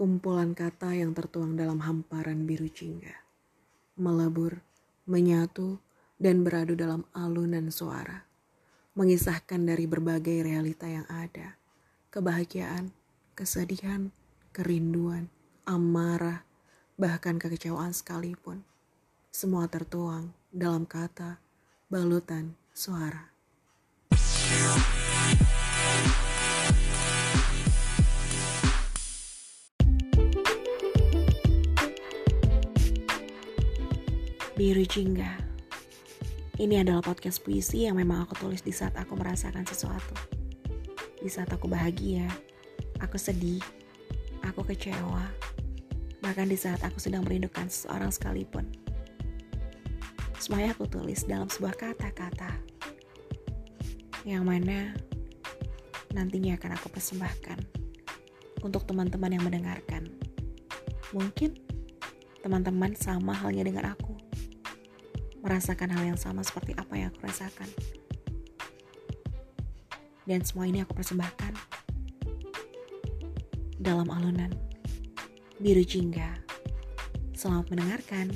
kumpulan kata yang tertuang dalam hamparan biru jingga, melebur, menyatu, dan beradu dalam alunan suara, mengisahkan dari berbagai realita yang ada, kebahagiaan, kesedihan, kerinduan, amarah, bahkan kekecewaan sekalipun. Semua tertuang dalam kata, balutan, suara. Biru Jingga. Ini adalah podcast puisi yang memang aku tulis di saat aku merasakan sesuatu. Di saat aku bahagia, aku sedih, aku kecewa, bahkan di saat aku sedang merindukan seseorang sekalipun. Semuanya aku tulis dalam sebuah kata-kata yang mana nantinya akan aku persembahkan untuk teman-teman yang mendengarkan. Mungkin teman-teman sama halnya dengan aku merasakan hal yang sama seperti apa yang aku rasakan. Dan semua ini aku persembahkan dalam alunan biru jingga. Selamat mendengarkan.